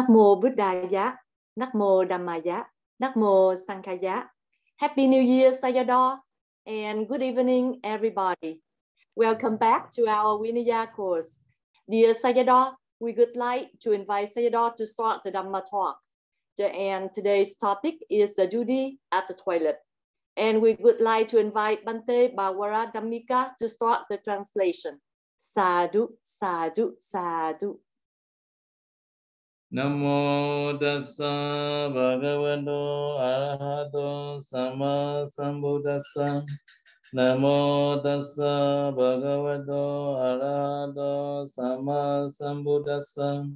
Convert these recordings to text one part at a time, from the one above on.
Namo Buddhaya, Nắc mô Namo giá. Happy New Year, Sayadaw, and good evening, everybody. Welcome back to our Vinaya course. Dear Sayadaw, we would like to invite Sayadaw to start the Dhamma talk. And today's topic is the duty at the toilet. And we would like to invite Bante Bawara Dhammika to start the translation. Sadhu, sadhu, sadhu. Namo dasa bhagavato arahato sama sambuddhasa. Namo dasa bhagavato arahato sama sambuddhasa.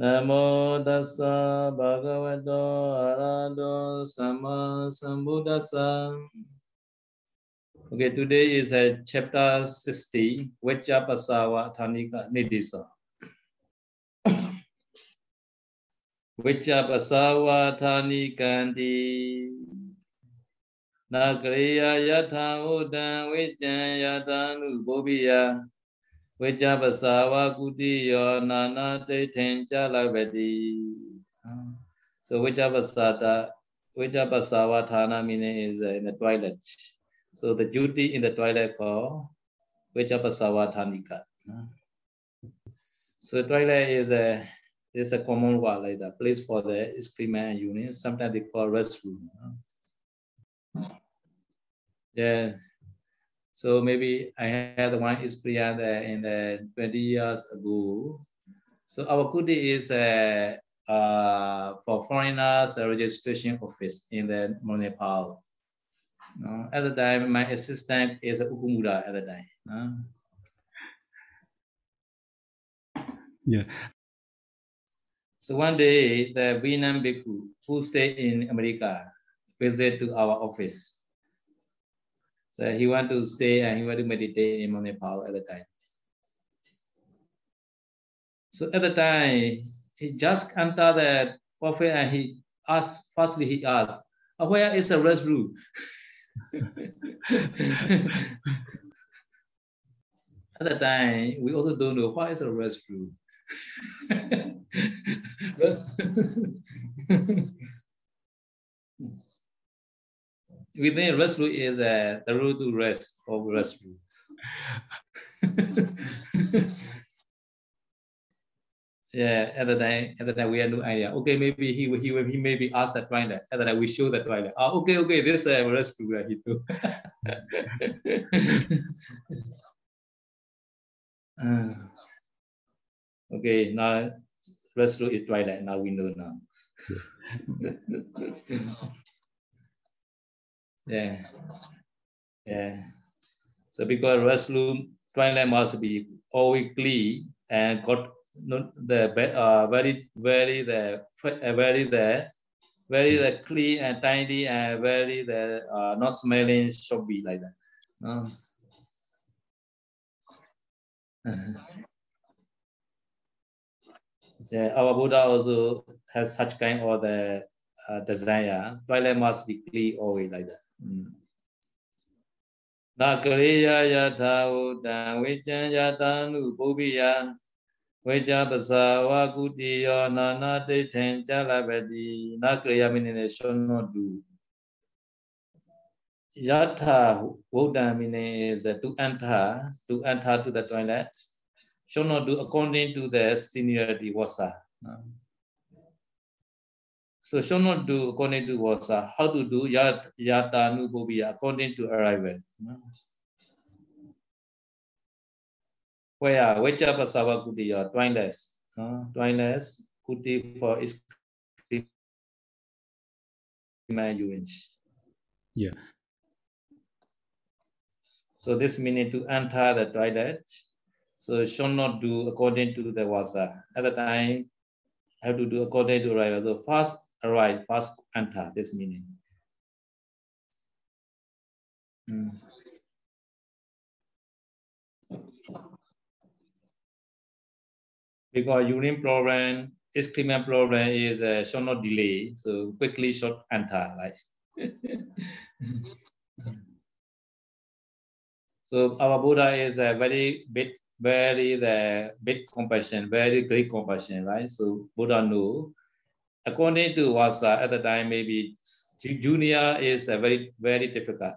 Namo dasa bhagavato arahato sama sambuddhasa. Okay, today is a chapter 60, Vajjapasawa Thanika Nidisa. Vichapasawa thani kanti Nakriya yatha udan vichan yatanu bhobiya Vichapasawa kutiyo nana teithen chalavati So Vichapasata, Vichapasawa thana meaning is uh, in the toilet. So the duty in the toilet called Vichapasawa thanika. So toilet is a There's a common word like that, place for the excrement urine. Sometimes they call restroom. Yeah. So maybe I had one experience in the 20 years ago. So our Kuti is a, uh, for foreigners a registration office in the Nepal. Uh, at the time, my assistant is Ukumura at the time. Uh. Yeah, So one day, the Vietnam Bhikkhu who stay in America visit to our office. So he want to stay and he want to meditate in Nepal at the time. So at the time, he just enter the office and he asked, firstly he asked, oh, where is the restroom? at the time, we also don't know what is a restroom. Within restroom is uh, the road to rest of restroom. yeah, at the time, at the time we had no idea. Okay, maybe he he he maybe asked the toilet. At the time we show the toilet. Ah, okay, okay, this uh, restroom that he took. uh, okay, now restroom is toilet. Now we know now. yeah, yeah. So because restroom toilet must be always clean and got not the uh, very very the uh, very the very the clean and tidy and very the uh, not smelling should be like that. Uh. Yeah, our Buddha also has such kind of the uh, desire. Toilet must be clean always like that. Mm. နာကရိယာယထာဝတံဝိကျံယတာနုပုဗ္ဗိယဝိကြပဇာဝကုတိယောနာနာတိထင်ကြလပတိနာကရိယာ meaning should not do yatha vodha meaning is to enter to enter to the toilet Should not do according to the seniority wasa so should not do according to wasa. How to do yat yata nubobia according to arrival. Where which up sava kuti ya twineless, twineless kuti for is unch. Yeah. So this meaning to enter the toilet. So should not do according to the wasa. At the time, have to do according to arrival. The first arrive, first enter, this meaning. Mm. Because urine problem, excrement problem is uh, should not delay, so quickly should enter, right? so our Buddha is a very big, very the big compassion, very great compassion, right? So Buddha knew. According to Vasa at the time, maybe junior is a very, very difficult.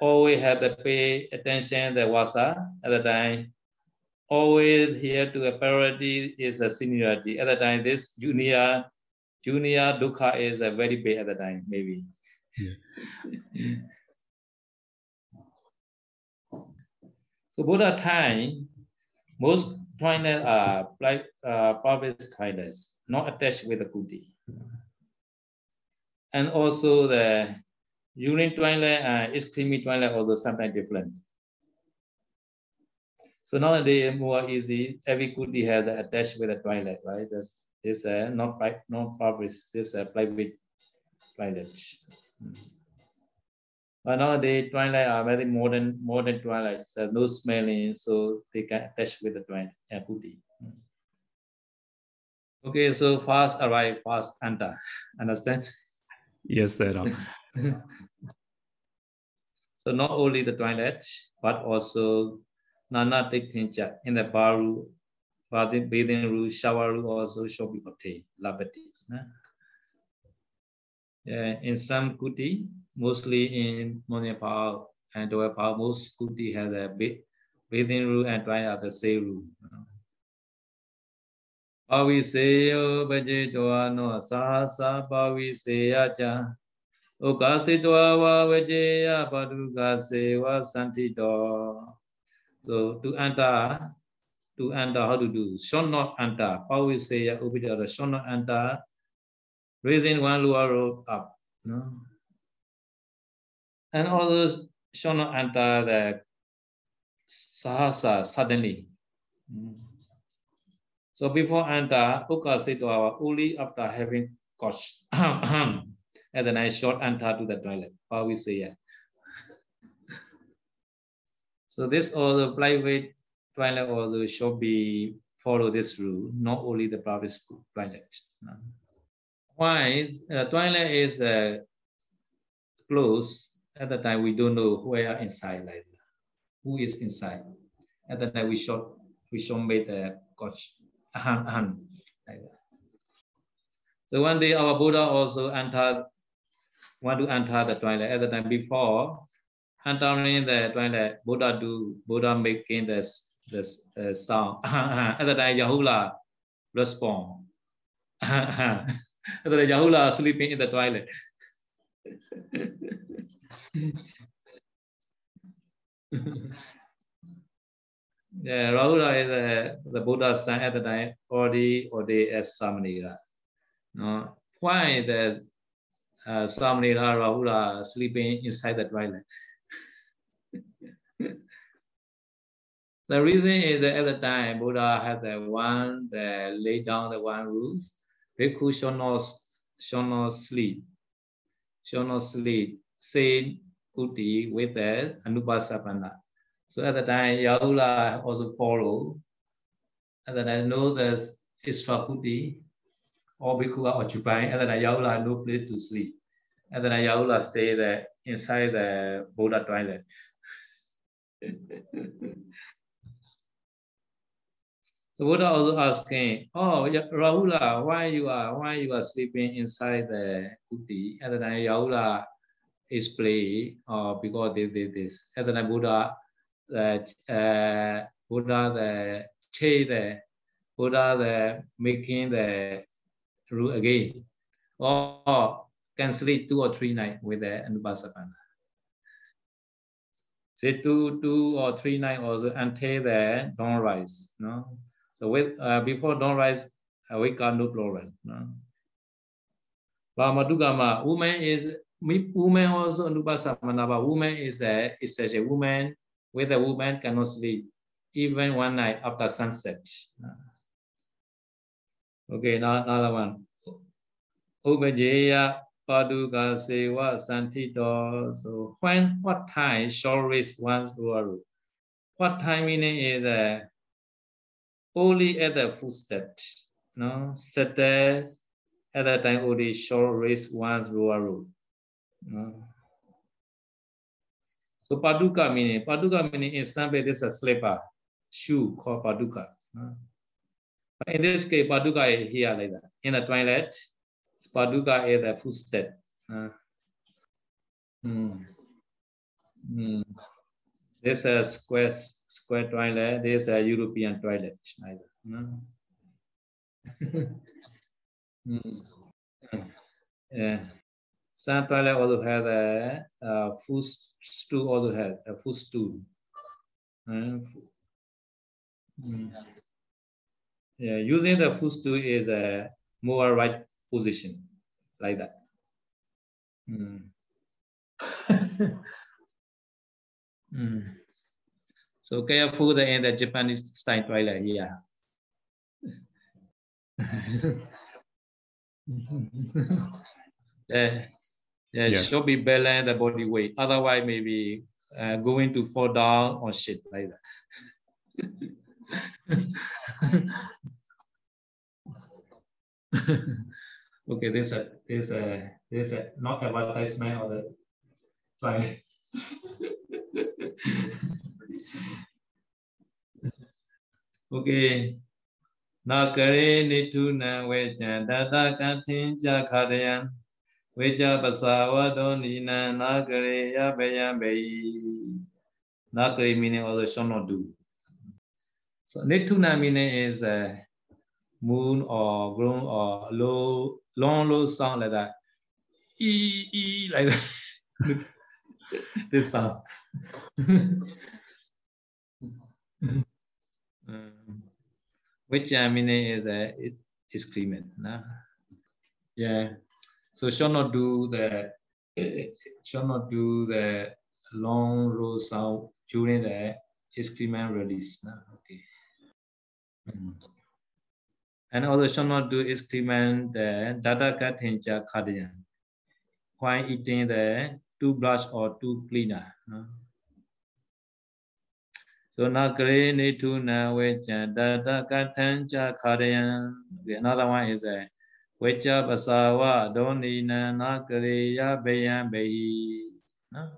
Always have to pay attention the Vasa at the time. Always here to a priority is a seniority. At the time, this junior, junior dukkha is a very big at the time, maybe. Yeah. so Buddha time, most toilets are like uh, public toilets, not attached with the kuti. And also the urine toilet and uh, ischemic toilet also sometimes different. So nowadays more easy. Every kuti has attached with a toilet, right? That's this uh, not not public. This uh, private toilet. Mm. But nowadays, twilight are very modern, modern twilight. So no smelling, so they can attach with the twilight uh, booty. Okay, so fast arrive, fast enter. Understand? Yes, sir. so not only the toilet, but also Nana Tiktinja in the baru, bathing room, shower room also should be obtained. Labati. Yeah, in some kuti, mostly in Monepal and Doepal, most kuti has a bathing room and twice at the same room. Paviseyo baje toa no sahasa paviseya cha Ukase toa wa vajeya paduka sewa santito. So to enter, to enter, how to do? Shall not enter. Paviseya ubidara, shall not enter. Raising one lower rope up. And others shall not enter the sahasa suddenly. So before enter, Uka said to our only after having coached and then I short enter to the toilet. How we say yeah. So this all the private toilet also should be follow this rule, not only the private toilet. Why? Uh, toilet is uh, closed at the time, we don't know where inside, like who is inside. At the time, we should we should make the coach ahan ahan like that. So one day, our Buddha also entered, want to enter the toilet. At the time, before entering the toilet, Buddha do Buddha making this this uh, sound. at the time, Yahula respond. at the time, Yahula sleeping in the toilet. yeah, Rahula is the, the Buddha's son at the time, already ordained as Samanira. No? Why the uh, Samanira Rahula sleeping inside the dry land? the reason is that at the time, Buddha had the one that laid down the one rules. Bhikkhu shall not, shall not sleep, shall not sleep, say kuti with the Anupasapana. So at the time, Yahula also follow. And then I know there's extra kuti, all bhikkhu are occupying, and then Yahula no place to sleep. And then Yahula stay there inside the Buddha toilet. So Buddha also asking, oh Rahula, why you are why you are sleeping inside the kuti? And then Yahula play uh, because they did this. And then Buddha, the uh, Buddha the change the Buddha the making the rule again, or can sleep two or three nights with the Anubhasapana. Say two, two or three nights also until the dawn rise. No, so with uh, before dawn rise, uh, wake up no problem. No. Brahmadugama, woman is woman also Anupasamanaba, woman is a is a woman with a woman cannot sleep even one night after sunset. Okay, now another one. Upajeya Paduka Sewa Santito. So when what time shall raise one's guru? What time meaning is uh, only at the footstep. No, set at that time only shall raise one's guru. So paduka meaning, paduka meaning in Sanskrit is a slipper, shoe called paduka. In this case, paduka is here like that. In the toilet, paduka is the footstep. Uh, mm, mm. This is a square square toilet. This is a European toilet. Mm. mm. Yeah. Toilet also have a, a footstool. Also have a footstool. Uh, mm. Yeah, using the footstool is a more right position, like that. Mm. mm. So careful in the Japanese style toilet yeah, yeah, yeah, should be balance the body weight. Otherwise, maybe uh, going to fall down or shit like that. okay, this a this a this a not advertisement of the fine. okay. နာကရေနိထုနံဝေကြံတတကထင်ကြခါတယံ ဝေကြပစာဝတောနိနံနာကရေယဘယံဘေနာကရေ meaning also shall not do so nithuna meaning is a moon or grown or low long low sound like that e e like that this sound um, which I mean is a it is excrement. Nah? Yeah. So shall not do the, shall not do the long row out during the excrement release. No? Okay. Hmm. And also shall not do excrement the data katinja kadian while eating the two brush or two cleaner. No? So na kare ni tu na wecha data katancha karayan. Another one is a wecha basawa doni na na kare ya bayan bayi.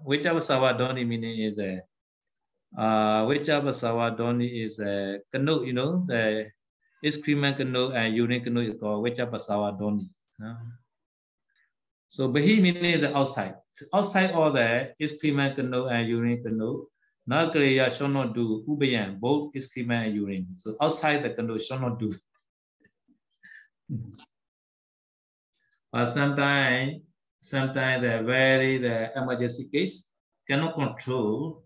Wecha basawa doni meaning is a uh wecha basawa doni is a canoe, you know, the excrement canoe and urine canoe is called wecha basawa doni. So bahi meaning the outside. Outside all the excrement canoe and urine canoe shall not do ubayan, both excrement and urine. So outside the canoe shall not do. but sometimes, sometimes the very the emergency case cannot control,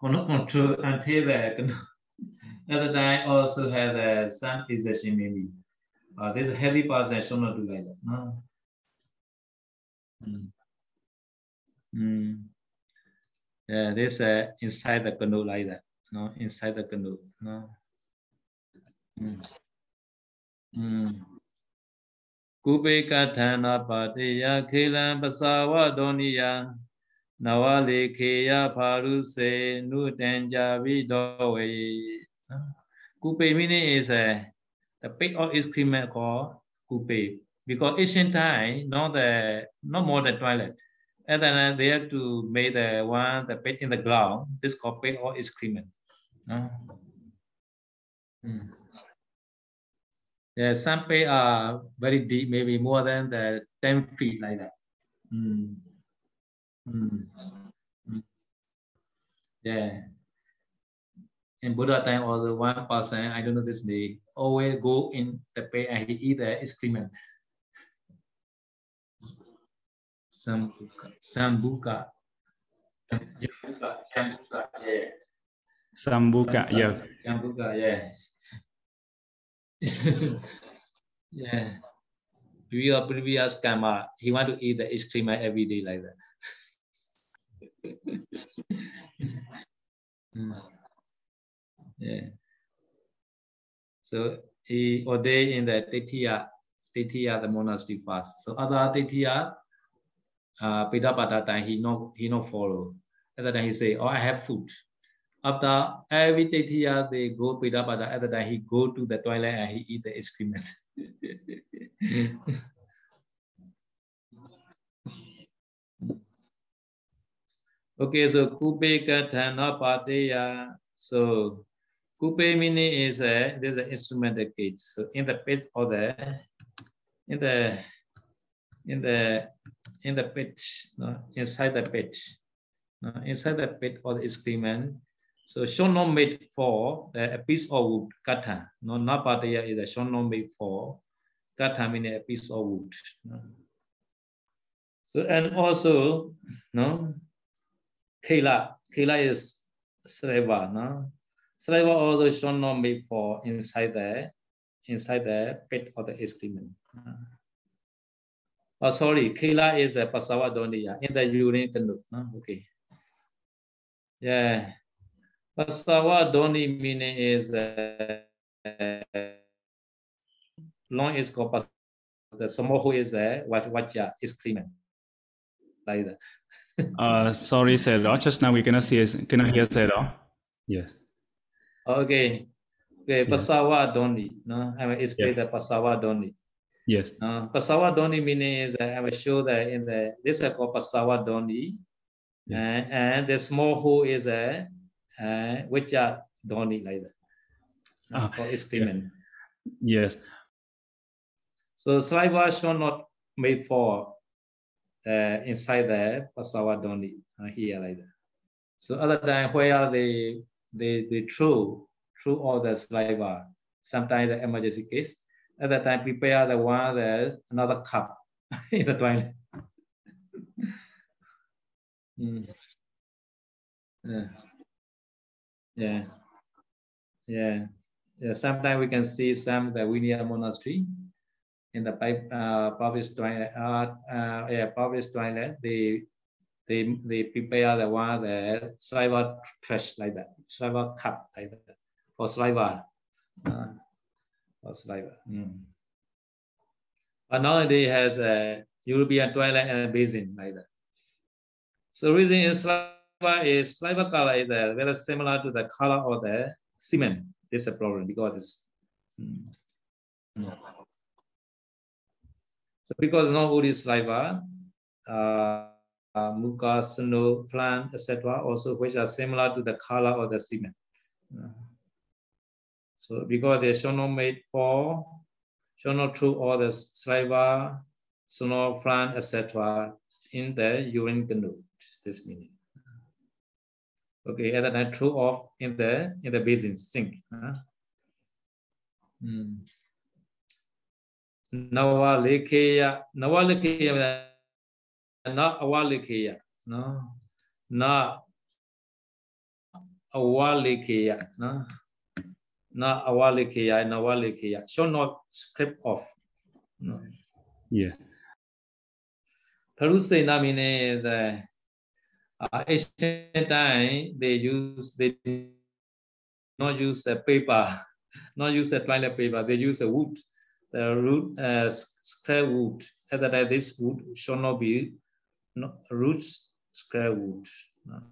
cannot control until the. Other time also have the some possession maybe. Uh, this heavy person should not do like that. No. Mm. Mm. Yeah, this uh, inside the canoe like that. No, inside the canoe. No. Mm. Mm. Kubeka thana patiya khilan pasawa doniya nawale kheya pharu se nu tanja vidowe. Kupe meaning is uh, the pig or excrement called kupe because ancient time not the not more than toilet and then they have to make the one the pit in the ground. This called pit or excrement. Uh, mm. Yeah, some pit are very deep, maybe more than the 10 feet like that. Mm. Mm. Mm. Yeah. In Buddha time, also one person, I don't know this day, always go in the pit and he eat the excrement. Sambuka. Sambuka. Sambuka. Sambuka. Yeah. Sambuka. Yeah. Sambuka. Yeah. yeah. Your previous karma, he want to eat the ice cream every day like that. yeah. So he ordained in the Titiya, Titiya, the monastery fast. So other Titiya, uh, Pindapata time, he not he not follow. That time he say, oh, I have food. After every here, they go to Pindapata. At that time he go to the toilet and he eat the excrement. okay, so Kubeka Thana Pateya. So Coupe meaning is a there's an instrumental gauge. So in the pit or the in the in the in the pit, no, inside the pit, no, inside the pit or the excrement. So shono made for the, a piece of wood, kata. No, napataya is a shono made for kata meaning a piece of wood. No. So and also, no, kela. Kela is sreva, no. sreva also should not made for inside the inside the pit of the excrement. Oh, sorry, Kela is a Pasawa Doniya in the urine canoe. No? Okay. Yeah. Pasawa Doni meaning is uh, long is called Pasawa. The Samohu is a Vacha excrement. Like that. uh, sorry, Sero. Just now we cannot see, cannot hear Sero. Yes. Okay. Okay, Pasawa Doni. No, I will explain Yeah. the Pasawa Doni. Yes. Uh, Pasawa Doni meaning is uh, I will show that in the this is called Pasawa Doni. Yes. And, and the small hole is a uh, which are Doni like that. Uh, Ah, for excrement. Yes. So saliva should not made for uh, inside the Pasawa Doni uh, here like that. So other than where they they they throw through all the saliva, sometimes the emergency case. Other time prepare the one the another cup in the toilet. Mm. Yeah. Yeah. Yeah. Yeah. Sometimes we can see some the Vinaya monastery in the uh, public toilet. Uh, uh, yeah, public toilet. They they they prepare the one the saliva trash like that, saliva cup like that for saliva. Uh, for saliva. Mm. But nowadays has a European toilet and a basin like that. So reason is is saliva color is uh, very similar to the color of the cement. This is a problem because it's mm. Mm. so because no wood is saliva, uh, uh, muka, snow, plant, etc. Also which are similar to the color of the cement. Uh, so because they should not made for, should not through all the saliva, snow, plant, etc. in the urine canoe. This meaning. Okay, and then I threw off in the in the basin sink. Huh? Mm. Nawalekeya, Nawalekeya, not Awalekeya, no, not Awalekeya, no, not Awalekeya, Nawalekeya. Should not script off. No. Yeah. Parusena meaning is uh, uh, ancient time they use they not use a paper, not use a toilet paper. They use a wood, the root uh, square wood. At that time, this wood should not be no, roots square wood. No.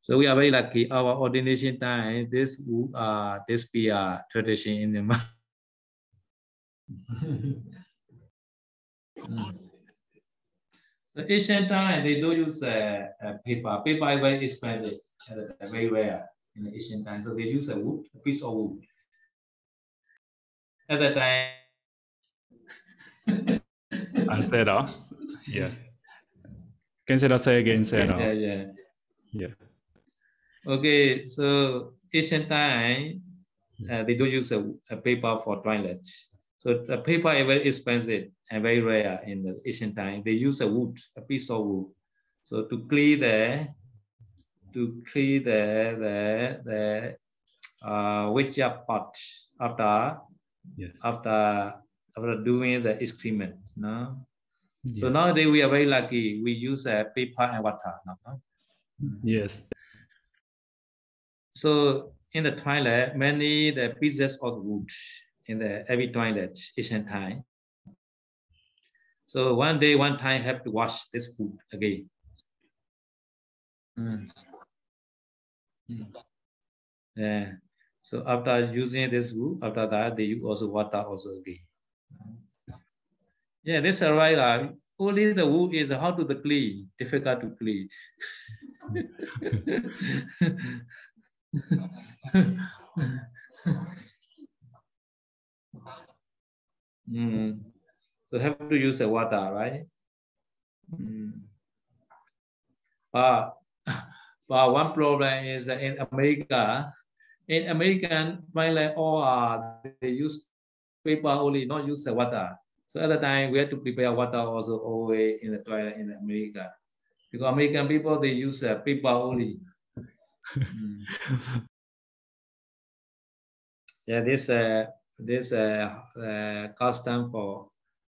So we are very lucky. Our ordination time, this wood, uh, this be a tradition in the. Mm. The ancient time they don't use uh, uh, paper. Paper is very expensive, uh, very rare in the ancient time. So they use a wood, a piece of wood. At that time, And Sero. Yeah. Can Sero say again, Sero? yeah, yeah. Yeah. Okay, so ancient time uh, they don't use a, a paper for toilet. So the paper is very expensive and very rare in the ancient time. They use a wood, a piece of wood. So to clean the to clean the the the uh witch pot after Yes. after after doing the excrement. No? So nowadays we are very lucky. We use a paper and water. No? Yes. So in the toilet, many the pieces of wood in the every toilet ancient time. So one day, one time, have to wash this wood again. Mm. Mm. Yeah. So after using this wood, after that they use also water also again. Yeah, this is right. Uh, only the wood is how to the clean, difficult to clean. mm. So have to use the water, right? Mm. But, but one problem is in America, in American toilet all they use paper only, not use the water. So at the time we have to prepare water also always in the toilet in America. Because American people they use uh, paper only. mm. Yeah, this uh, this uh, uh, custom for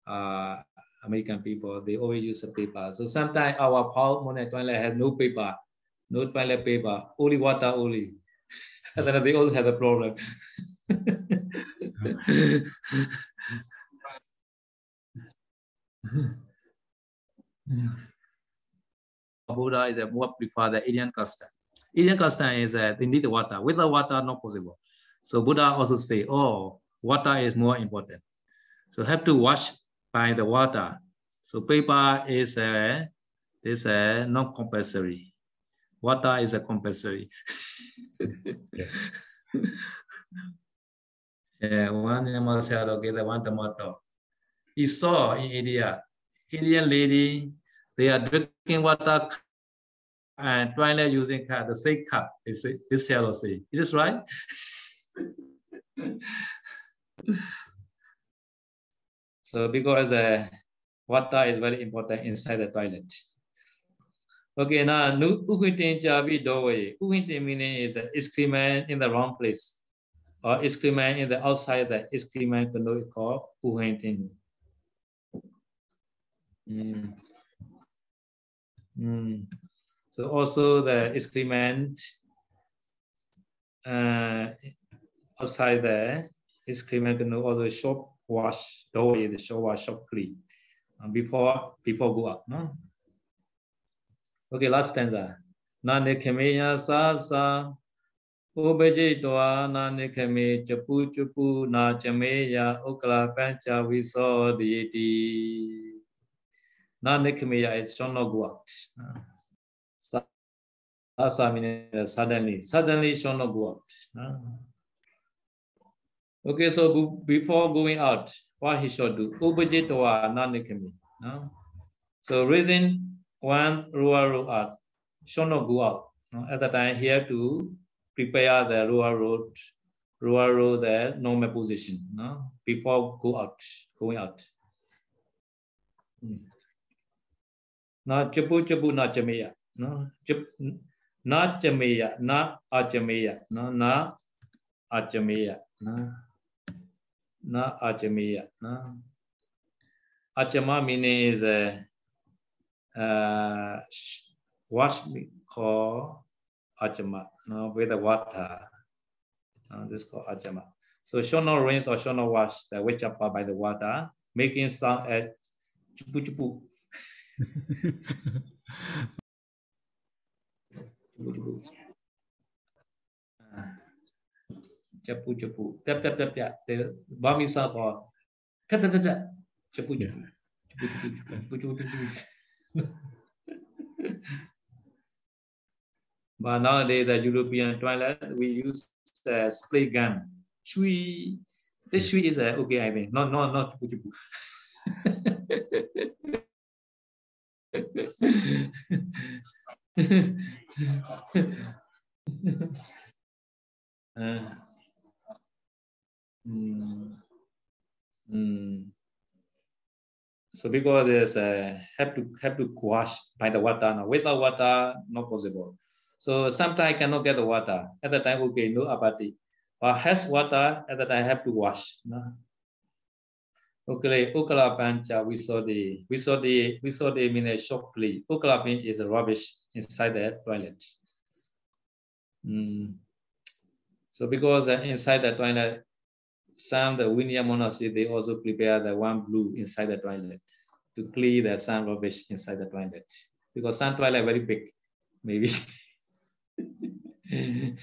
uh, American people they always use a paper. So sometimes our Paul Monet toilet has no paper, no toilet paper, only water only. and then they also have a problem. Buddha is a more prefer the Indian custom. Indian custom is that they need water. Without water, not possible. So Buddha also say, oh, water is more important. So have to wash by the water. So paper is a is a non compulsory. Water is a compulsory. yeah, one Yamasado gave the one tomato. He saw in India, Indian lady, they are drinking water and toilet using cup, the same cup. Is this yellow say. It is right? so because uh, water is very important inside the toilet. Okay, now nu uhintin jabi doorway. Uhintin meaning is an excrement in the wrong place or excrement in the outside the excrement to know it called uhintin. Mm. Mm. So also the excrement uh, outside there is clean know all the shop wash doorway the shop wash shop clean. Uh, before before go up no? Okay last stanza. Na ne khemeya sa sa Ubeji toa na ne kheme chapu chapu na chameya ukla pancha viso diyeti na ne khemeya is shall not go out sa sa meaning suddenly suddenly shall not go out Okay, so before going out, what he should do? Upajitwa nanikami. No? So reason one ruwa road out should not go out. No? At the time, he to prepare the ruwa road, ruwa road the normal position. No? Before go out, going out. Hmm. Na chapu chapu na chameya. No? Na chameya, na achameya. No? Na achameya. No? Na ajamiya na ajama is a uh, wash me called ajama no with the water. Uh, this is called ajama. So should not rinse or should not wash the witch up by the water making sound at chupu chupu. Chupu chupu chapu chapu tap tap tap tap bami Bamisa for tap tap tap tap chapu chapu chapu chapu chapu But nowadays the European toilet we use the spray gun. Shui, this shui is a okay. I mean, not not not chapu chapu. uh, Mm. Mm. So because there's a have to have to wash by the water now. Without water, not possible. So sometimes I cannot get the water. At the time, okay, no apati. But has water, at the time I have to wash. No? Okay, ukala pancha we saw the we saw the we saw the mean a shock play. Ukala pan is a rubbish inside the toilet. Mm. So because uh, inside the toilet some the Vinaya monastery, they also prepare the one blue inside the toilet to clean the sun rubbish inside the toilet. Because sun toilet very big, maybe.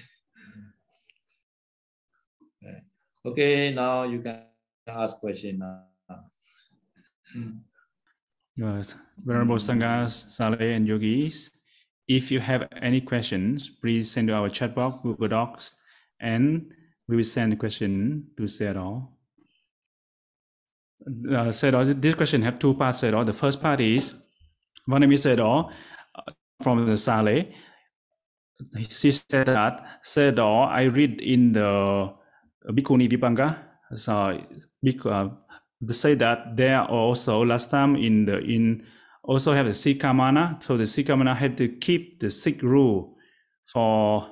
okay, now you can ask question now. Yes. Venerable Sanghas, Saleh and Yogis, if you have any questions, please send to our chat box, Google Docs, and we will send the question to Sero. Uh, Sero, this question have two parts, Sero. The first part is, Vanami Sero, uh, from the Sale, she said that, Sero, I read in the Bhikkhuni Vibhanga, so uh, they say that there also last time in the in also have the Sikkhamana. So the Sikkhamana had to keep the sick rule for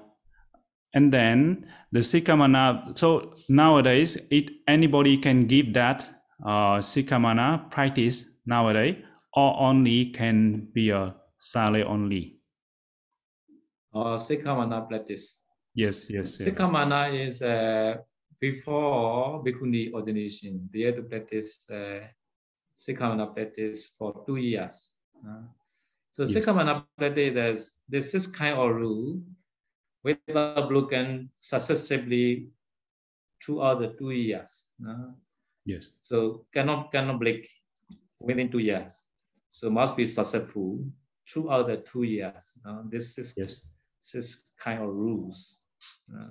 and then the Sikkhamana. So nowadays, it anybody can give that uh, Sikkhamana practice nowadays, or only can be a Sale only. Uh, Sikkhamana practice. Yes, yes. yeah. Sikkhamana is uh, before Bhikkhuni ordination. They had to practice uh, Sikkhamana practice for two years. Uh, so Yes. Sikkhamana practice, there's, there's this kind of rule without broken successively throughout the two years. uh. Yes. So cannot cannot break within two years. So must be successful throughout the two years. uh. This is Yes. this is kind of rules. uh.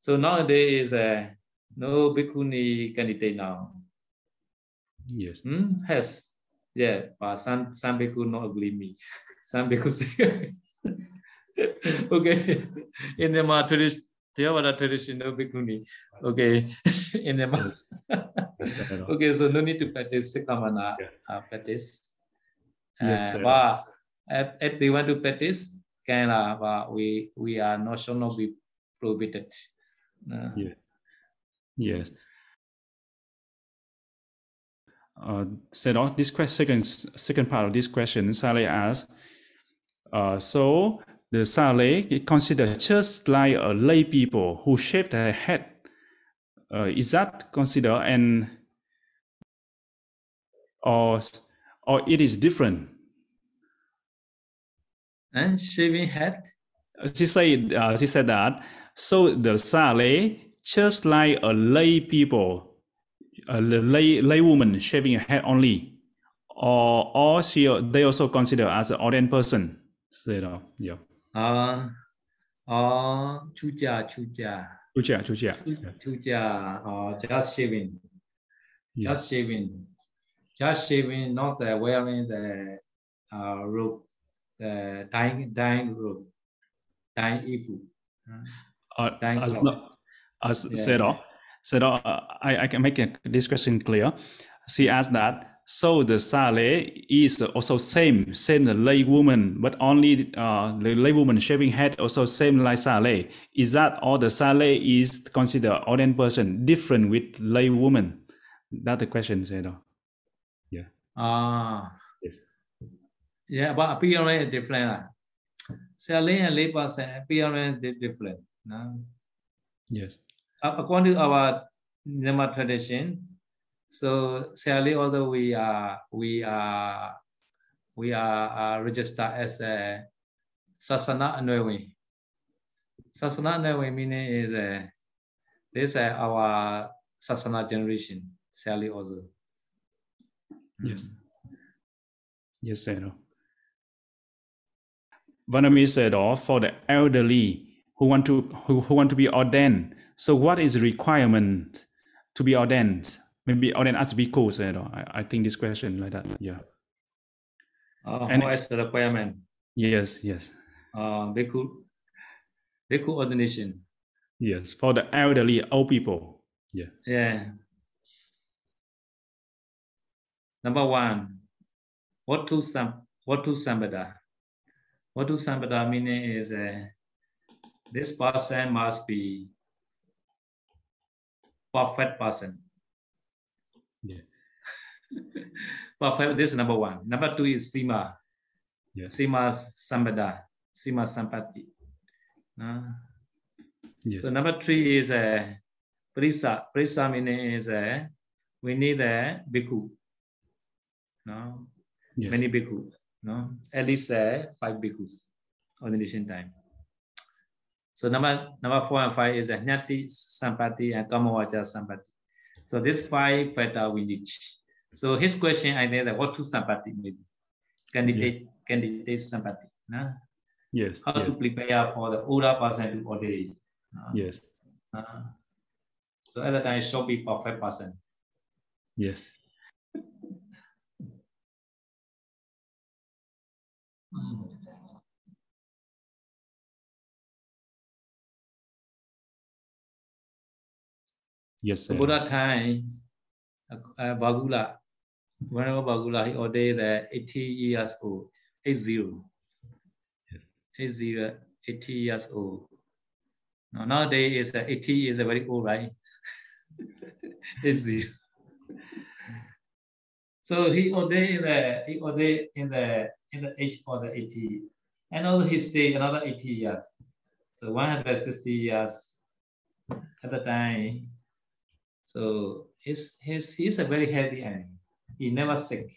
so nowadays, uh, no bhikkhuni candidate now. Yes. Hmm? Has yeah, but some some bhikkhu not agree me. Some bhikkhu say okay. In the ma tradition, Theravada tradition, no bhikkhuni. Okay. In the ma. Yes, Sero. Okay, so no need to practice Sikamana uh, practice. Yes, Uh, sir. but if, if they want to practice, can uh, but we we are not should not be prohibited. Uh, Yeah. Yes. Uh, Sero, this question, second second part of this question, Sale asks, uh, so the Sale is considered just like a lay people who shave their head. Uh, is that considered and or or it is different? and shaving head. Uh, She said uh, she said that so the Sale just like a lay people, a lay lay woman shaving her head only, or or she they also consider as an ordained person. So yeah, Uh, or chuja chuja chucha chucha. chuja or just shaving, just shaving, just shaving, not the wearing the uh, robe, the dying dying robe, dying evil. Uh, as you. no, as Yeah. said, uh, said uh, I, I can make this question clear. She asked that so the sale is also same same the lay woman, but only uh, the lay woman shaving head also same like sale. Is that all the sale is considered ordained person different with lay woman? That the question said. Yeah. Ah. Yes. Yeah, but appearance is different. Selling and lay person appearance is different. no? Yes. According to our Myanmar tradition, so Sally, although we are we are we are uh, registered as a Sasana Anwewi. Sasana Anwewi meaning is uh, this is our Sasana generation. Sally also. Yes. Yes, sir. Vanami said, oh, for the elderly who want to who, who want to be ordained. So, what is the requirement to be ordained? Maybe ordained as bhikkhu, said. oh. I, I think this question like that. Yeah. Uh, And- is the requirement? Yes. Yes. Uh, bhikkhu, bhikkhu ordination. Yes. For the elderly old people. Yeah. Yeah. Number one, what to sam what to sambada? What to sambada meaning is uh, this person must be perfect person. Yeah. perfect. This is number one. Number two is sima. Yes. Sima sambada. Sima sampati. Uh, Yes. so number three is uh, prisa. Prisa meaning is uh, we need a bhikkhu. No, Yes. many bhikkhu. No, at least uh, five bhikkhus ordination time. So number number four and five is a Jnati Sampati and Kamavacha Sampati. So this five factor we need. So his question I know that what to Sampati maybe candidate candidate Sampati. No? Yes. how yes. to prepare for the older person to. Uh, Yes. uh, so at that time, it should be perfect person. Yes. Yes, sir. Buddha time, uh, Bakula, whenever Bakula, he ordained the 80 years old, 80. Yes. 80, 80 years old. Now, nowadays, is uh, 80 is a very old, right? 80. So he ordained in the he ordained in the in the age of the 80, and also he stayed another 80 years. So 160 years at the time. So he's he's he's a very healthy animal. He never sick.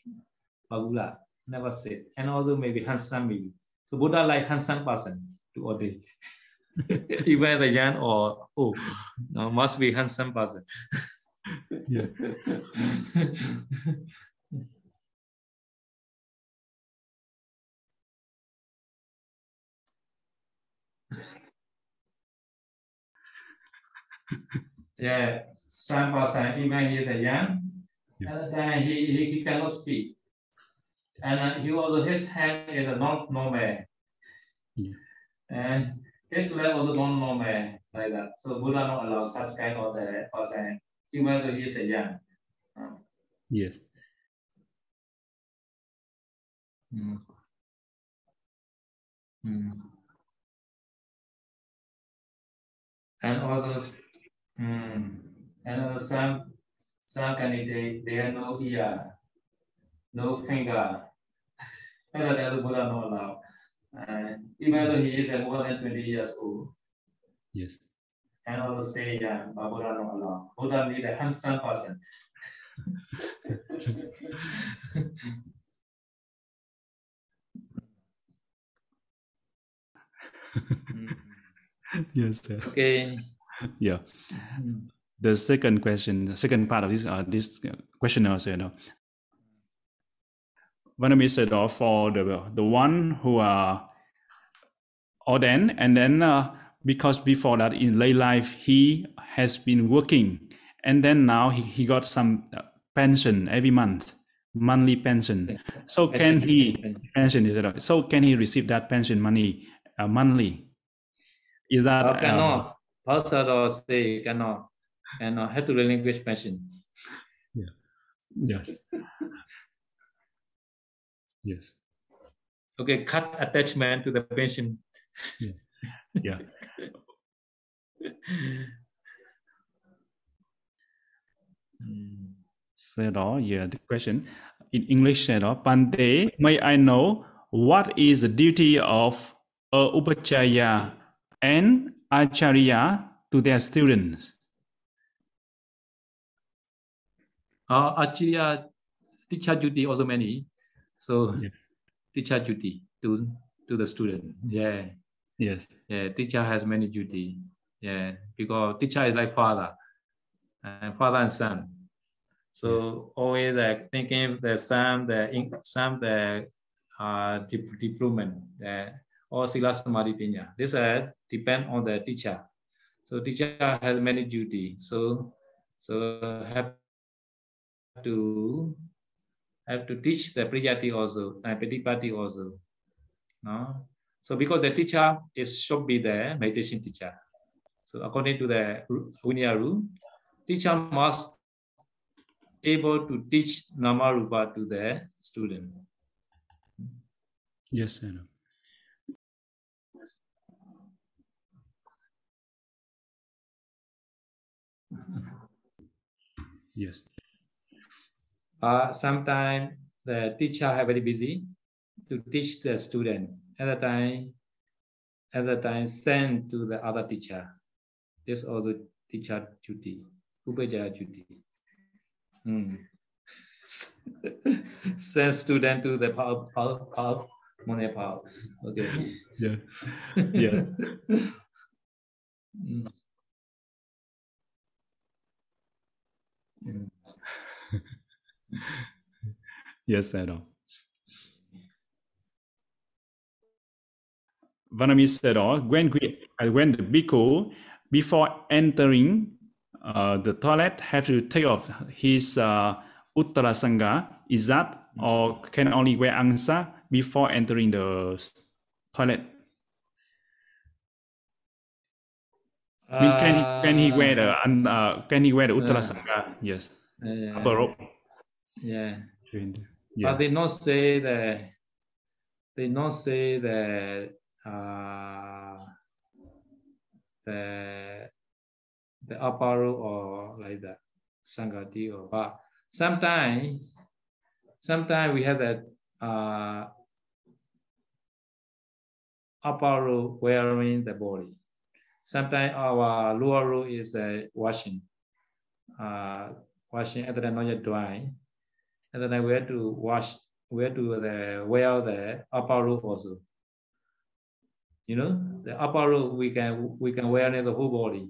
Bakula never sick, and also maybe handsome maybe. So Buddha like handsome person to ordain. Even the young or oh, no, must be handsome person. Yeah. yeah, person, even he is a young, Yeah. at the time he, he, he cannot speak. And uh, he also, his hand is a not normal. Yeah. And his leg also not normal like that. So Buddha not allow such kind of the person, even though he is a young. Uh, Yes. mm. Mm. And also, mm, and also some some candidate they have no ear, no finger. And that the Buddha not allow. And even though he is uh, more than 20 years old, Yes. and also stay young, but Buddha not allow. Buddha need a handsome person. Yes, sir. Okay. Yeah. Mm. The second question, the second part of this uh, this uh, questionnaire said, uh, Vanami said, uh, for the the one who are ordained, and then uh, because before that in late life he has been working, and then now he, he got some uh, pension every month, monthly pension. So can he pension is it? So can he receive that pension money uh, monthly? Is that Uh, uh, cannot. Pastor say cannot. Cannot. Have to relinquish pension. Yeah. Yes, yes, Okay, cut attachment to the pension. yeah. Say đó, yeah, the question in English say đó, Pante, may I know what is the duty of a upajjhaya and acariya to their students? Uh, actually, uh, teacher duty also many. So Yeah. teacher duty to to the student. Yeah, Yes, yeah. Teacher has many duty. Yeah, because teacher is like father, and father and son. So Yes. always like thinking the son, the in- son, the uh, dip- deployment, the or sila samadhi pinya. This uh, depend on the teacher. So teacher has many duty. So so have to have to teach the pariyatti also uh, and patipatti also. No? So because the teacher is should be the meditation teacher. So according to the Vinaya rule, teacher must able to teach nama rupa to the student. yes, know. Yes, Uh, sometimes the teacher are very busy to teach the student. At the time, at the time send to the other teacher. This also teacher duty, upaja duty. Hmm. send student to the power, power, power, money power. Okay. yeah, yeah, Mm. Mm. yes, I know. Vanami said, oh, when, we, uh, when the bhikkhu, before entering uh, the toilet, have to take off his uh, uttara sanga, is that, or can only wear angsa before entering the toilet? I mean, can he can he wear the and uh, can he wear the uttara uh? Yes, uh, upper rope. Yeah. Yeah. But they not say that they not say that uh, the the aparo or like that sangati or but sometimes sometimes we have that uh aparo wearing the body. Sometimes our lower row is uh, washing, uh, washing at the drying and then we have to wash, we have to uh, the, wear the upper robe also. You know, the upper robe we can we can wear in the whole body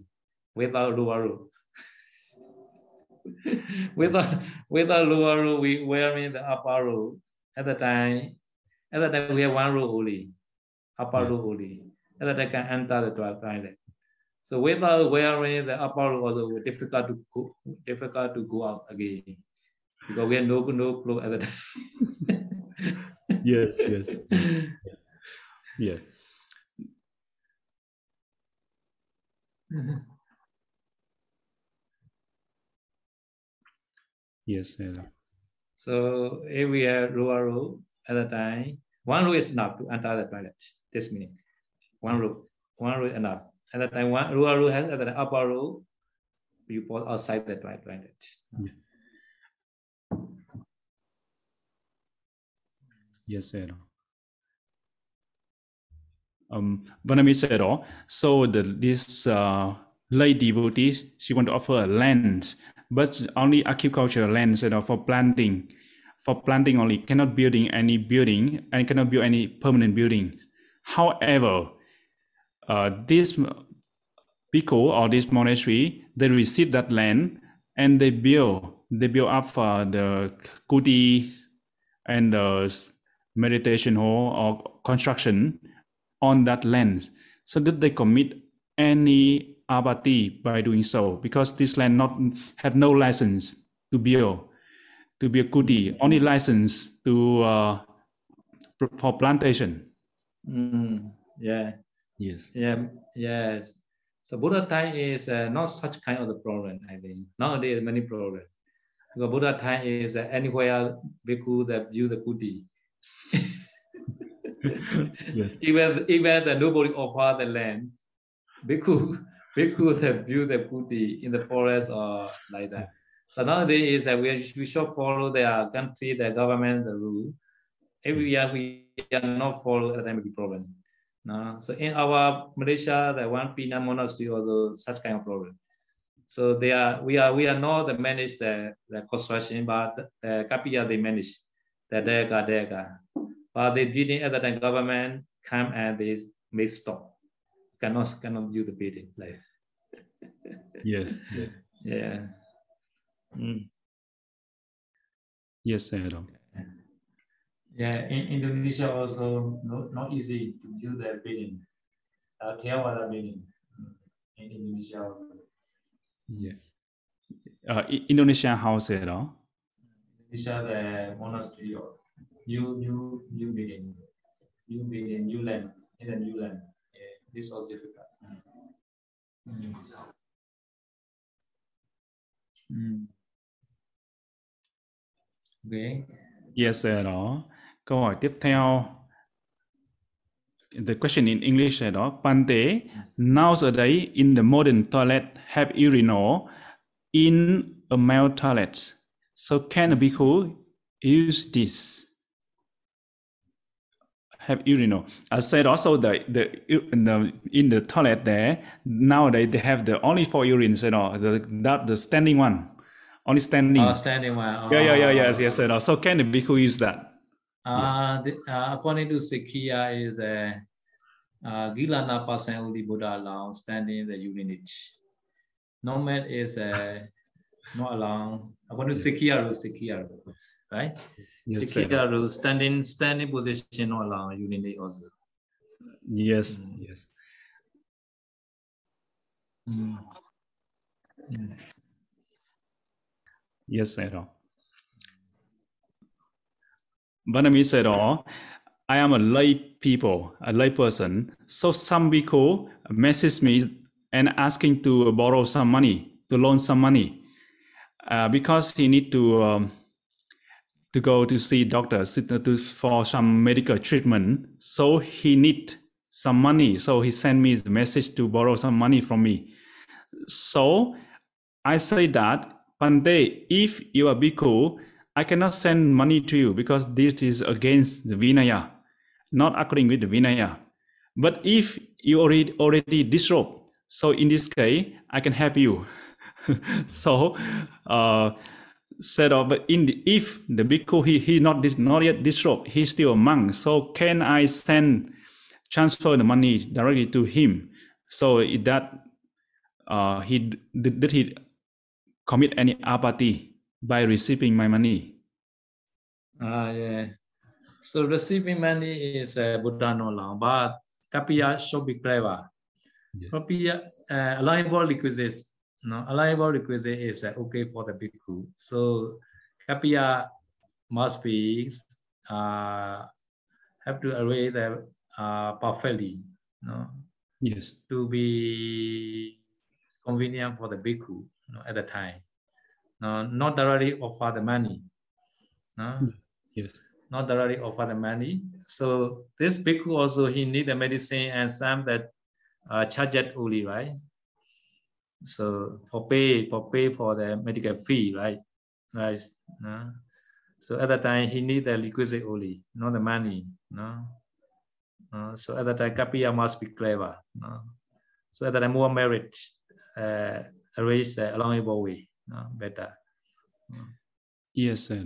without lower robe. without without lower robe, we wearing the upper robe. At the time, at the time we have one robe only, upper hmm. Yeah. robe only. At the time can enter the toilet. So without wearing the upper robe also difficult to go, difficult to go out again because we have no no clothes at the time. Yes, yes, yeah. Yes, yeah. so if we have lower row at the time, one row is enough to enter the toilet. This meaning, one row, one row enough. At the time, one lower row has at the upper row, you put outside the toilet. Yes, sir. Um, Vanami said, oh, so the, this uh, lay devotee, she want to offer a land, but only agricultural land you know, for planting. For planting only, cannot building any building and cannot build any permanent building. However, uh, this bhikkhu or this monastery, they receive that land and they build, they build up uh, the kuti and the meditation hall or construction on that land so that they commit any apatti by doing so because this land not have no license to build to be a kuti only license to uh, for plantation Mm, yeah, yes yeah, yes. So Buddha time is uh, not such kind of the problem. I think nowadays many problem. Because Buddha time is uh, anywhere bhikkhu that view the kuti. Yes even even the nobody offer the land, bhikkhu bhikkhu that view the kuti in the forest or like that. So nowadays is that we, we should follow their country, their government, the rule. Every year we are not follow, that may be problem. No? So in our Malaysia, the one Pina monastery also such kind of problem. So they are we are we are not the manage the, the construction, but the Kapiya they manage the Deka Deka. But they didn't at the time government come and they make stop. Cannot cannot do the bidding like yes yes yeah. Mm. yes sir. Yeah, in Indonesia also not, not easy to do the bidding. Uh, Theravada bidding mm, in Indonesia. Also. yeah uh, I- Indonesian house at all Indonesia the monastery or new new new bidding, new bidding, new land in the new land. Yeah, this all difficult. Mm. Mm. Okay. Yes, sir. Đó. Câu hỏi tiếp theo. The question in English là đó. Pante, nowadays in the modern toilet have urinal in a male toilet. So can a bhikkhu use this? Have urinal. I said also the the, in the in the toilet there nowadays they have the only four urines, you know, the that the standing one, only standing. Oh, standing one. yeah, yeah, yeah, Oh. yes, yes, sir. So can a bhikkhu use that? Uh, the, uh, according to Sikhiya is a uh, Gilana person only Buddha allow standing the urinage. Normal is uh, not I want to Sekhiya rule, right? Yes. Sekhiya standing standing position not allowed urinate also. Yes, Mm. yes. Mm. Mm. Yes, all. Vanami said, "Oh, I am a lay people, a lay person. So some people message me and asking to borrow some money, to loan some money, uh, because he need to um, to go to see doctor to, for some medical treatment. So he need some money. So he sent me the message to borrow some money from me. So I say that Pande, if you are bhikkhu, I cannot send money to you because this is against the Vinaya, not according with the Vinaya. But if you already already disrobe, so in this case, I can help you. so uh, said of in the, if the bhikkhu he he not not yet disrobe, he's still a monk. So can I send transfer the money directly to him? So that uh, he did, did he commit any apatti by receiving my money? Ah, yeah. So receiving money is a Buddha no long, but Kapiya should be clever. Yeah. Kapiya, uh, allowable requisites, no, allowable requisite is uh, okay for the bhikkhu. So Kapiya must be uh, have to array the uh, perfectly, no, Yes. to be convenient for the bhikkhu no, at the time. No, not directly offer the money. No? Yes. not directly offer the money. So this bhikkhu also he need the medicine and some that uh, charge it only, right? So for pay for pay for the medical fee, right? Right. No? So at that time he need the requisite only, not the money. No. Uh, so at that time Kapiya must be clever. No? So at that time more merit uh, arrange the allowable way. No? Better. Yes, sir.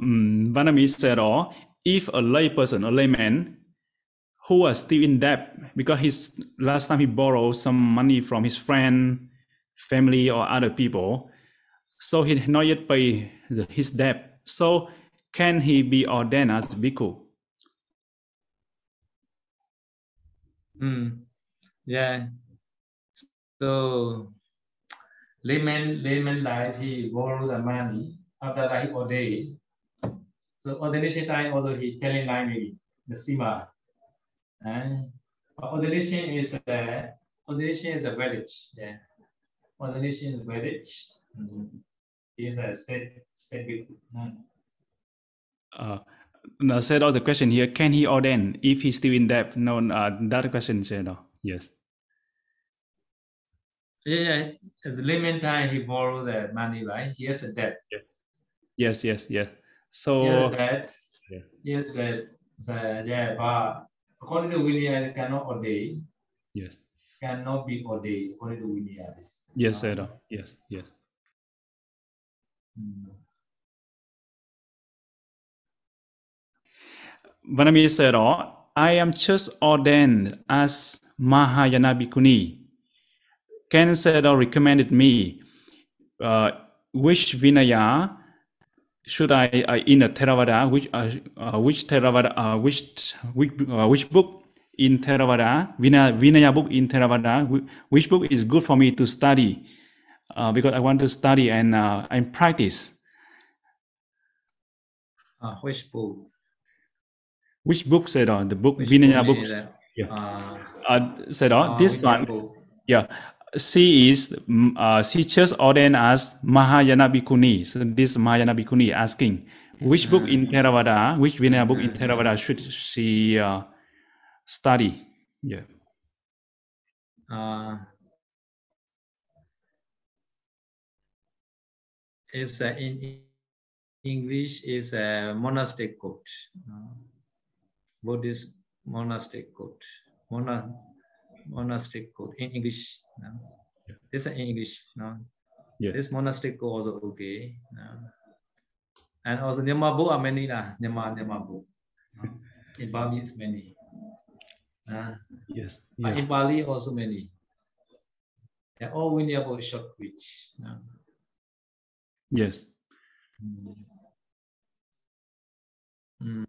Vanami said, "Oh, if a lay person, a layman, who was still in debt because his last time he borrowed some money from his friend, family, or other people, so he not yet pay the, his debt. So can he be ordained as bhikkhu? Mm. Yeah. So layman layman like he borrow the money after that he ordained. So ordination time also he telling like the sima. And ordination is a ordination is a village. Yeah. Ordination is village. Mm. Is a state state. Mm. Uh, no, said all the question here. Can he ordain if he's still in debt? No, uh, that question said no. Yes. Yeah, yeah. As layman time he borrow the money, right? He has a debt. Yes, yes, yes. So Yeah, that. Yeah. Yeah, that. So, yeah, but according to Vinaya, cannot ordain, yes, cannot be ordained according to Vinaya. Yes, Uh, sir. Yes, yes. mm. Vanami said, I am just ordained as Mahayana Bhikkhuni. Ken Sayadaw recommended me uh, which Vinaya should I, in a Theravada, which uh, uh, which Theravada, uh, which which, uh, which book in Theravada, Vinaya, Vinaya book in Theravada, which book is good for me to study uh, because I want to study and uh, and practice. Uh, which book? Which book said on the book Which Vinaya book? is? Yeah. Uh, Uh, said on uh, this one. book. Yeah, she is mm, uh, she just ordained as Mahayana Bhikkhuni. So this Mahayana Bhikkhuni asking which book in Theravada, which Vinaya book in Theravada should she uh, study? Yeah. Uh, is uh, in English is a monastic code. Uh, Buddhist monastic code. Mona, monastic code in English. No? Yeah. This is in English. No? Yes. This monastic code also okay. No? And also Nyama book are many lah. Nyama Nyama book. No? In Burmese many. Uh, Yes. Yes. in Pali also many. Yeah, all is short reach. No? Yes. Mm. Mm.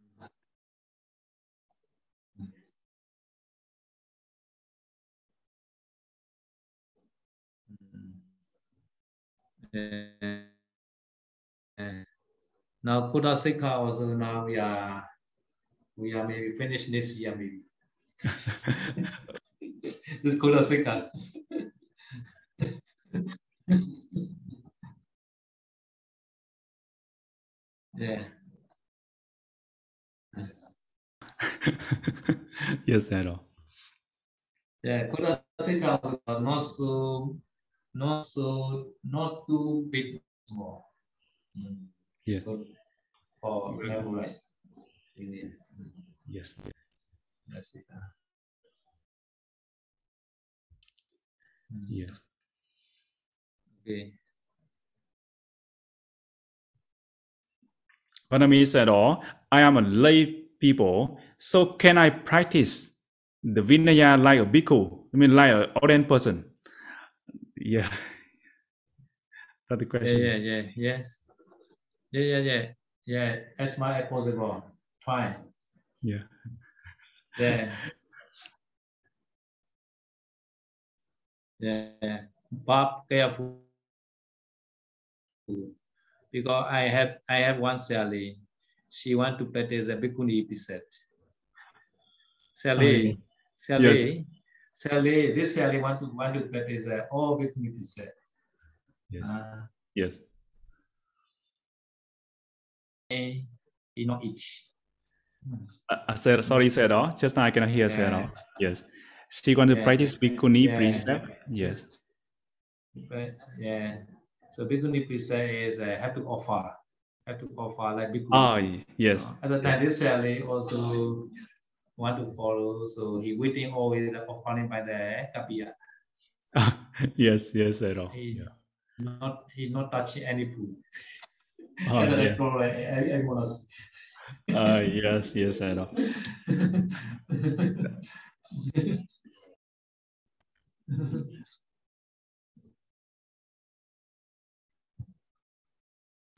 Uh, now Khuddasikkha also now we are we are maybe finished this year maybe. this Khuddasikkha. yeah. yes, at all. Yeah, Kuda Sikha also not so not so not too big small. Mm. Yeah. Good for memorize. Yeah. Yes. That's it. Mm. Yes. Okay. Vanami said, "All I am a lay people, so can I practice the Vinaya like a bhikkhu? I mean, like an ordained person?" Yeah. That's the question. yeah, yeah, yes. Yeah, yeah, yeah, yeah. As much as possible. Try. Yeah. Yeah. Yeah. But careful. Because I have I have one Sally. She want to practice a bhikkhuni precepts. Sally, oh, Sally, Sally, this Sally want to want to practice uh, all bhikkhuni precepts. Yes. Uh, Yes. eh, you know each. I, I said, sorry, said, "Oh, just now I cannot hear, said, Yeah. oh. Yes. She going to Yeah. practice bhikkhuni Yeah. precept? Yes. But yeah, so bhikkhuni precept is uh, have to offer, have to offer like bhikkhuni. Ah, yes. Uh, at the time, this Sally also want to follow, so he waiting always offering by the kapiya. yes, yes, said, oh. He Yeah. not he not touching any food. Ah, As I yeah. like, I, I want Ah, yes, yes, said, oh.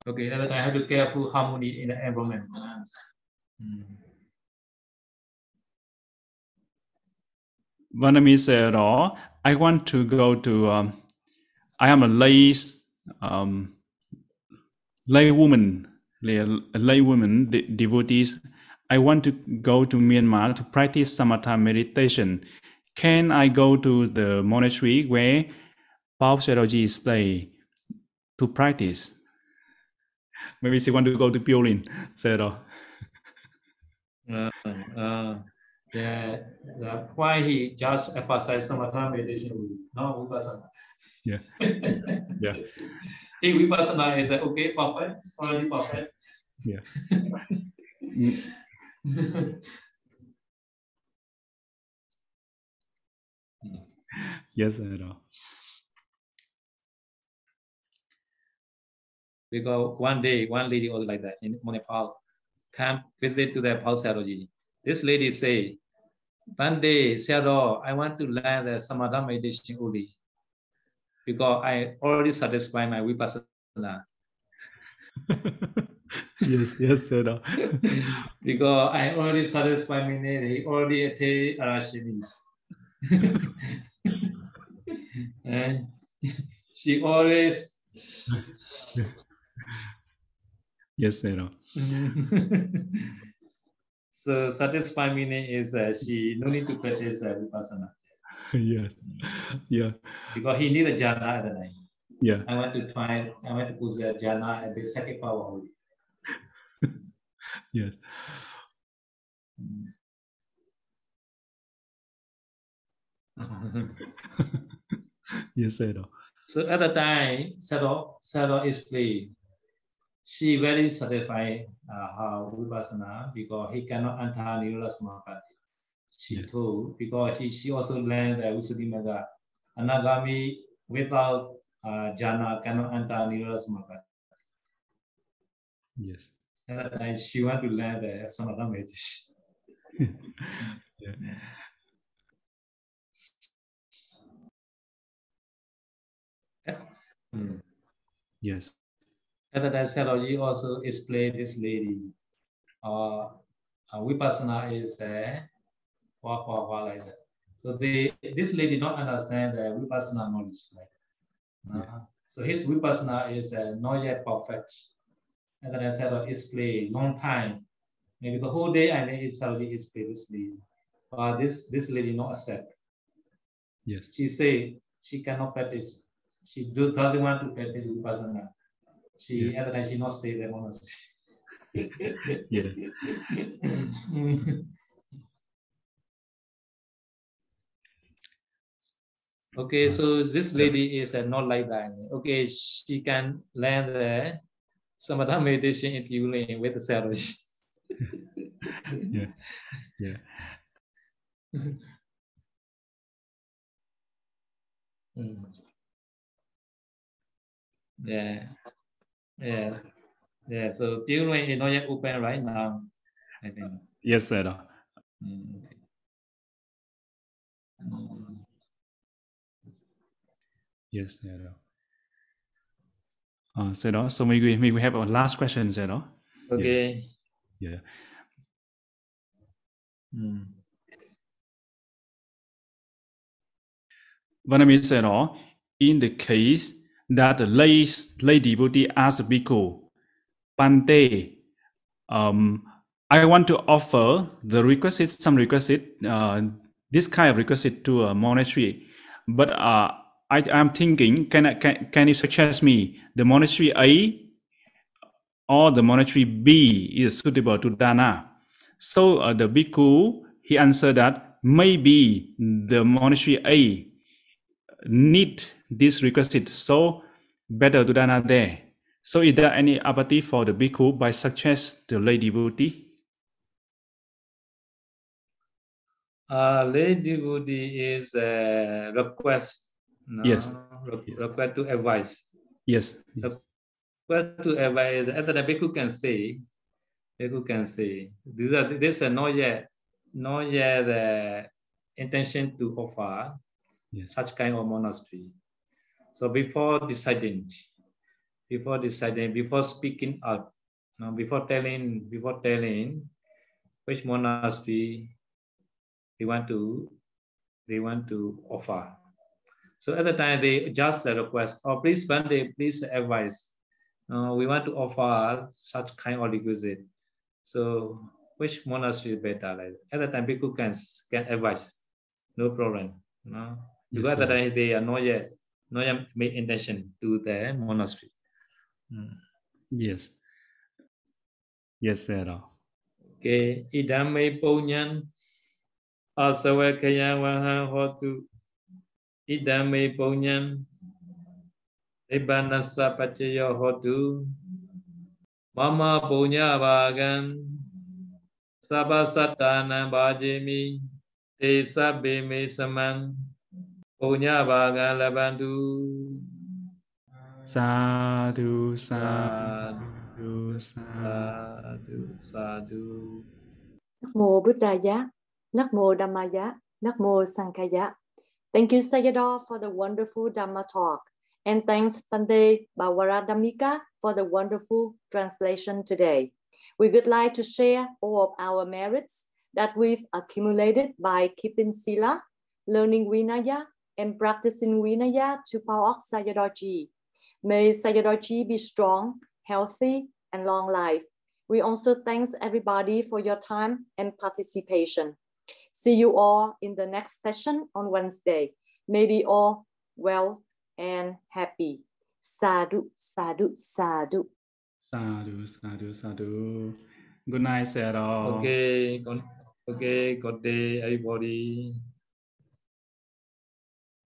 Okay, at the time, have to careful harmony in the environment. Mm. Vanami said, "Oh, I want to go to. Um, I am a lay, um, lay woman, lay, lay woman de- devotees. I want to go to Myanmar to practice samatha meditation. Can I go to the monastery where Pa-Auk Sayadawgyi stay to practice? Maybe she want to go to Piolin." Said, "Oh, Uh, uh, yeah, that's why he just emphasized samatha meditation, only, not vipassana. Yeah. Yeah. If vipassana is uh, okay, perfect, already perfect. Yeah. Yes, said, oh. because one day, one lady also like that in Nepal, come visit to the Pa-Auk Sayadawgyi. This lady say, one day, Sayadaw, I want to learn the samatha meditation only because I already satisfied my vipassana. yes, yes, oh. because I already satisfied my need, he already attained Arashini. and she always yes, oh. So satisfied meaning is uh, she no need to practice uh, vipassana. Yes, yeah, because he need a jhana at the night. yeah, I want to try, I want to possess jhana and the second power only. yes, yes, said, oh. so at the time, Sado, Sado explained, she very satisfied uh, her vipassana because he cannot enter nirvana samadhi she yes. told because she, she also learned that usudimaga anagami without uh, jhana cannot enter nirvana samadhi yes and she want to learn the samatha meditation yeah. yeah. Mm. yes At that Saroji also explained this lady. uh, uh, vipassana is uh, wah, wah, wah, like that. So they, this lady not understand the vipassana knowledge. Like, uh, So his vipassana is uh, not yet perfect. And then I said, oh, it's play long time. Maybe the whole day I think it's already is play this lady. But this, this lady not accept. Yes. She say she cannot practice. She do, doesn't want to practice vipassana. She Yeah. night she not stay there monastery. Yeah. okay, so this lady is uh, not like that. Okay, she can learn the samatha meditation in Yulin with the salary. Yeah. Yeah. Mm. Yeah. Yeah. Yeah. So Yulin is not yet open right now. I think. Yes, Sayadaw. Mm, okay. Mm. Yes, Sayadaw. Uh, Sayadaw, so maybe, maybe we have a last question, Sayadaw. Okay. Yeah. Mm. Vanami said, oh, in the case that lay, lay devotee asks Bhikkhu, Pante, um, I want to offer the requisite, some requisite, uh, this kind of requisite to a monastery, but uh, I, I'm thinking, can, I, can, can you suggest me the monastery A or the monastery B is suitable to Dana? So uh, the bhikkhu he answered that maybe the monastery A need this requisite, so better to Dana there. So is there any apathy for the bhikkhu by suggest the lay devotee? Uh, lay devotee is a request. No? Yes. Re- request to advise. Yes. yes. Request to advise. At the bhikkhu can say, bhikkhu can say, these are this are not yet, not yet the intention to offer Yes. such kind of monastery. So before deciding, before deciding, before speaking out, no, before telling, before telling which monastery they want to, they want to offer. So at the time they just a request, oh please Bande, please advise. Uh, we want to offer such kind of requisite. So which monastery is better? Like at the time, people can can advise, no problem. No, because at the time they are not yet not yet made intention to the monastery. Mm. Yes. Yes, Sayadaw. Okay, idame ponyan asawakaya waha hotu idame ponyan Ibanasa pachayo hotu mama punya bagan sabasatana bajemi te sabbe me saman punya bagan labandu Sadhu, sadhu sadhu, sadhu. sadhu sadhu Nam mô Buddhaya, Nam mô Dhammaya, Nam mô Sankhaya. Thank you, Sayadaw, for the wonderful Dhamma talk. And thanks, Pande Bawaradamika, for the wonderful translation today. We would like to share all of our merits that we've accumulated by keeping Sila, learning Vinaya, and practicing Vinaya to power of Sayadaw May Sayadaw be strong, healthy, and long life. We also thanks everybody for your time and participation. See you all in the next session on Wednesday. May we all well and happy. Sadhu, sadhu, sadhu. Sadhu, sadhu, sadhu. Good night, Sayadaw. okay good- okay good day everybody